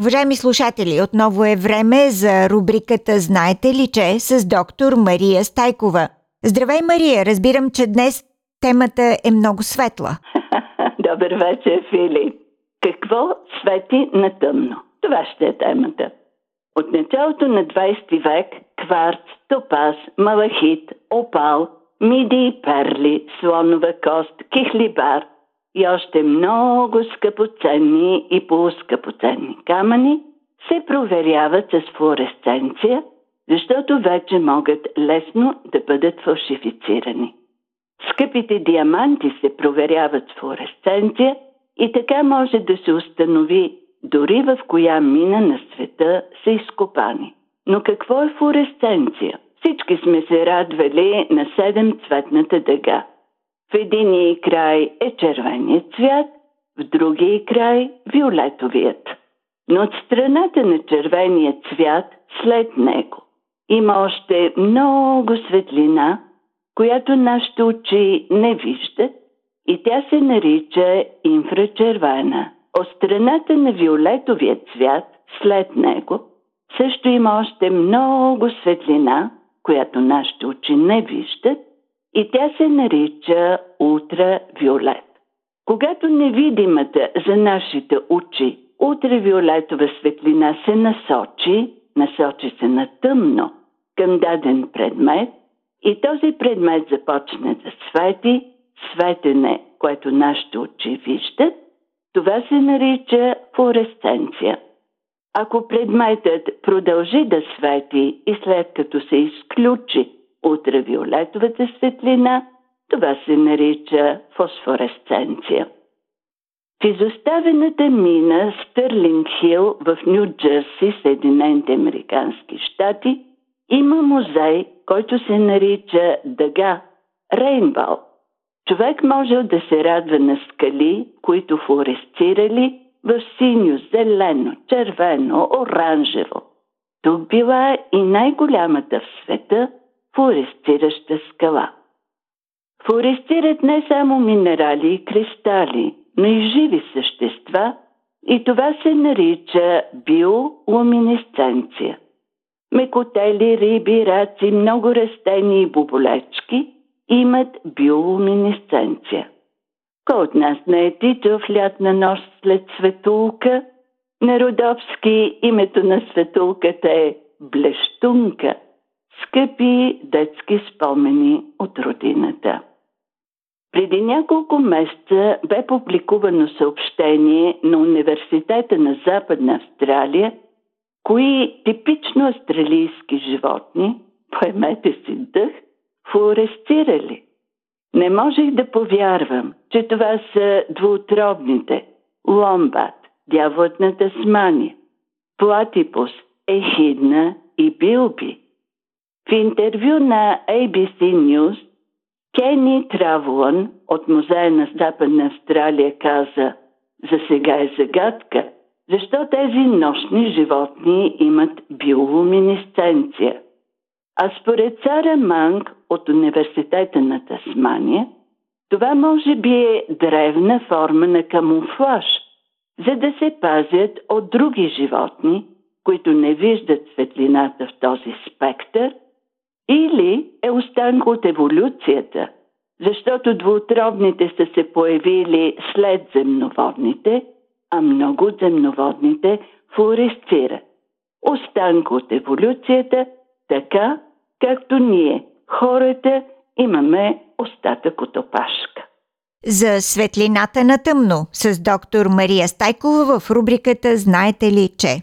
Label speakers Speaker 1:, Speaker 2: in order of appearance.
Speaker 1: Уважаеми слушатели, отново е време за рубриката Знаете ли че с доктор Мария Стайкова. Здравей, Мария! Разбирам, че днес темата е много светла.
Speaker 2: Добър вечер, Фили. Какво свети на тъмно? Това ще е темата. От началото на 20 век кварц, топаз, малахит, опал, миди и перли, слонова кост, кихлибар – и още много скъпоценни и полускъпоценни камъни се проверяват с флуоресценция, защото вече могат лесно да бъдат фалшифицирани. Скъпите диаманти се проверяват с флуоресценция и така може да се установи дори в коя мина на света са изкопани. Но какво е флуоресценция? Всички сме се радвали на седемцветната дъга – в единия край е червеният цвят, в другия край виолетовият. Но от страната на червения цвят след него има още много светлина, която нашите очи не виждат и тя се нарича инфрачервена. От страната на виолетовия цвят след него също има още много светлина, която нашите очи не виждат и тя се нарича ултравиолет. Когато невидимата за нашите очи ултравиолетова светлина се насочи, насочи се на тъмно към даден предмет и този предмет започне да свети, светене, което нашите очи виждат, това се нарича флуоресценция. Ако предметът продължи да свети и след като се изключи ултравиолетовата светлина, това се нарича фосфоресценция. В изоставената мина Стърлинг Хил в Нью Джерси, Съединените Американски щати, има музей, който се нарича Дъга, Рейнбал. Човек можел да се радва на скали, които флуоресцирали в синьо, зелено, червено, оранжево. Тук била и най-голямата в света – флуоресцираща скала. Флуоресцират не само минерали и кристали, но и живи същества и това се нарича биолуминесценция. Мекотели, риби, раци, много растения и боболечки имат биолуминесценция. Кой от нас не е тичал в лятна нощ след светулка? На Родовски името на светулката е Блещунка – Скъпи детски спомени от родината. Преди няколко месеца бе публикувано съобщение на Университета на Западна Австралия, кои типично австралийски животни, поемете си дъх, флуоресцирали. Не можех да повярвам, че това са двуотробните ломбат, дяволът на Тасмания, платипус, ехидна и билби – в интервю на ABC News Кени Травлън от Музея на Западна Австралия каза за сега е загадка, защо тези нощни животни имат биолуминесценция. А според Сара Манг от Университета на Тасмания, това може би е древна форма на камуфлаж, за да се пазят от други животни, които не виждат светлината в този спектър – или е останка от еволюцията, защото двуотробните са се появили след земноводните, а много от земноводните флуоресцират. Останка от еволюцията, така както ние, хората, имаме остатък от опашка.
Speaker 1: За светлината на тъмно с доктор Мария Стайкова в рубриката Знаете ли, че?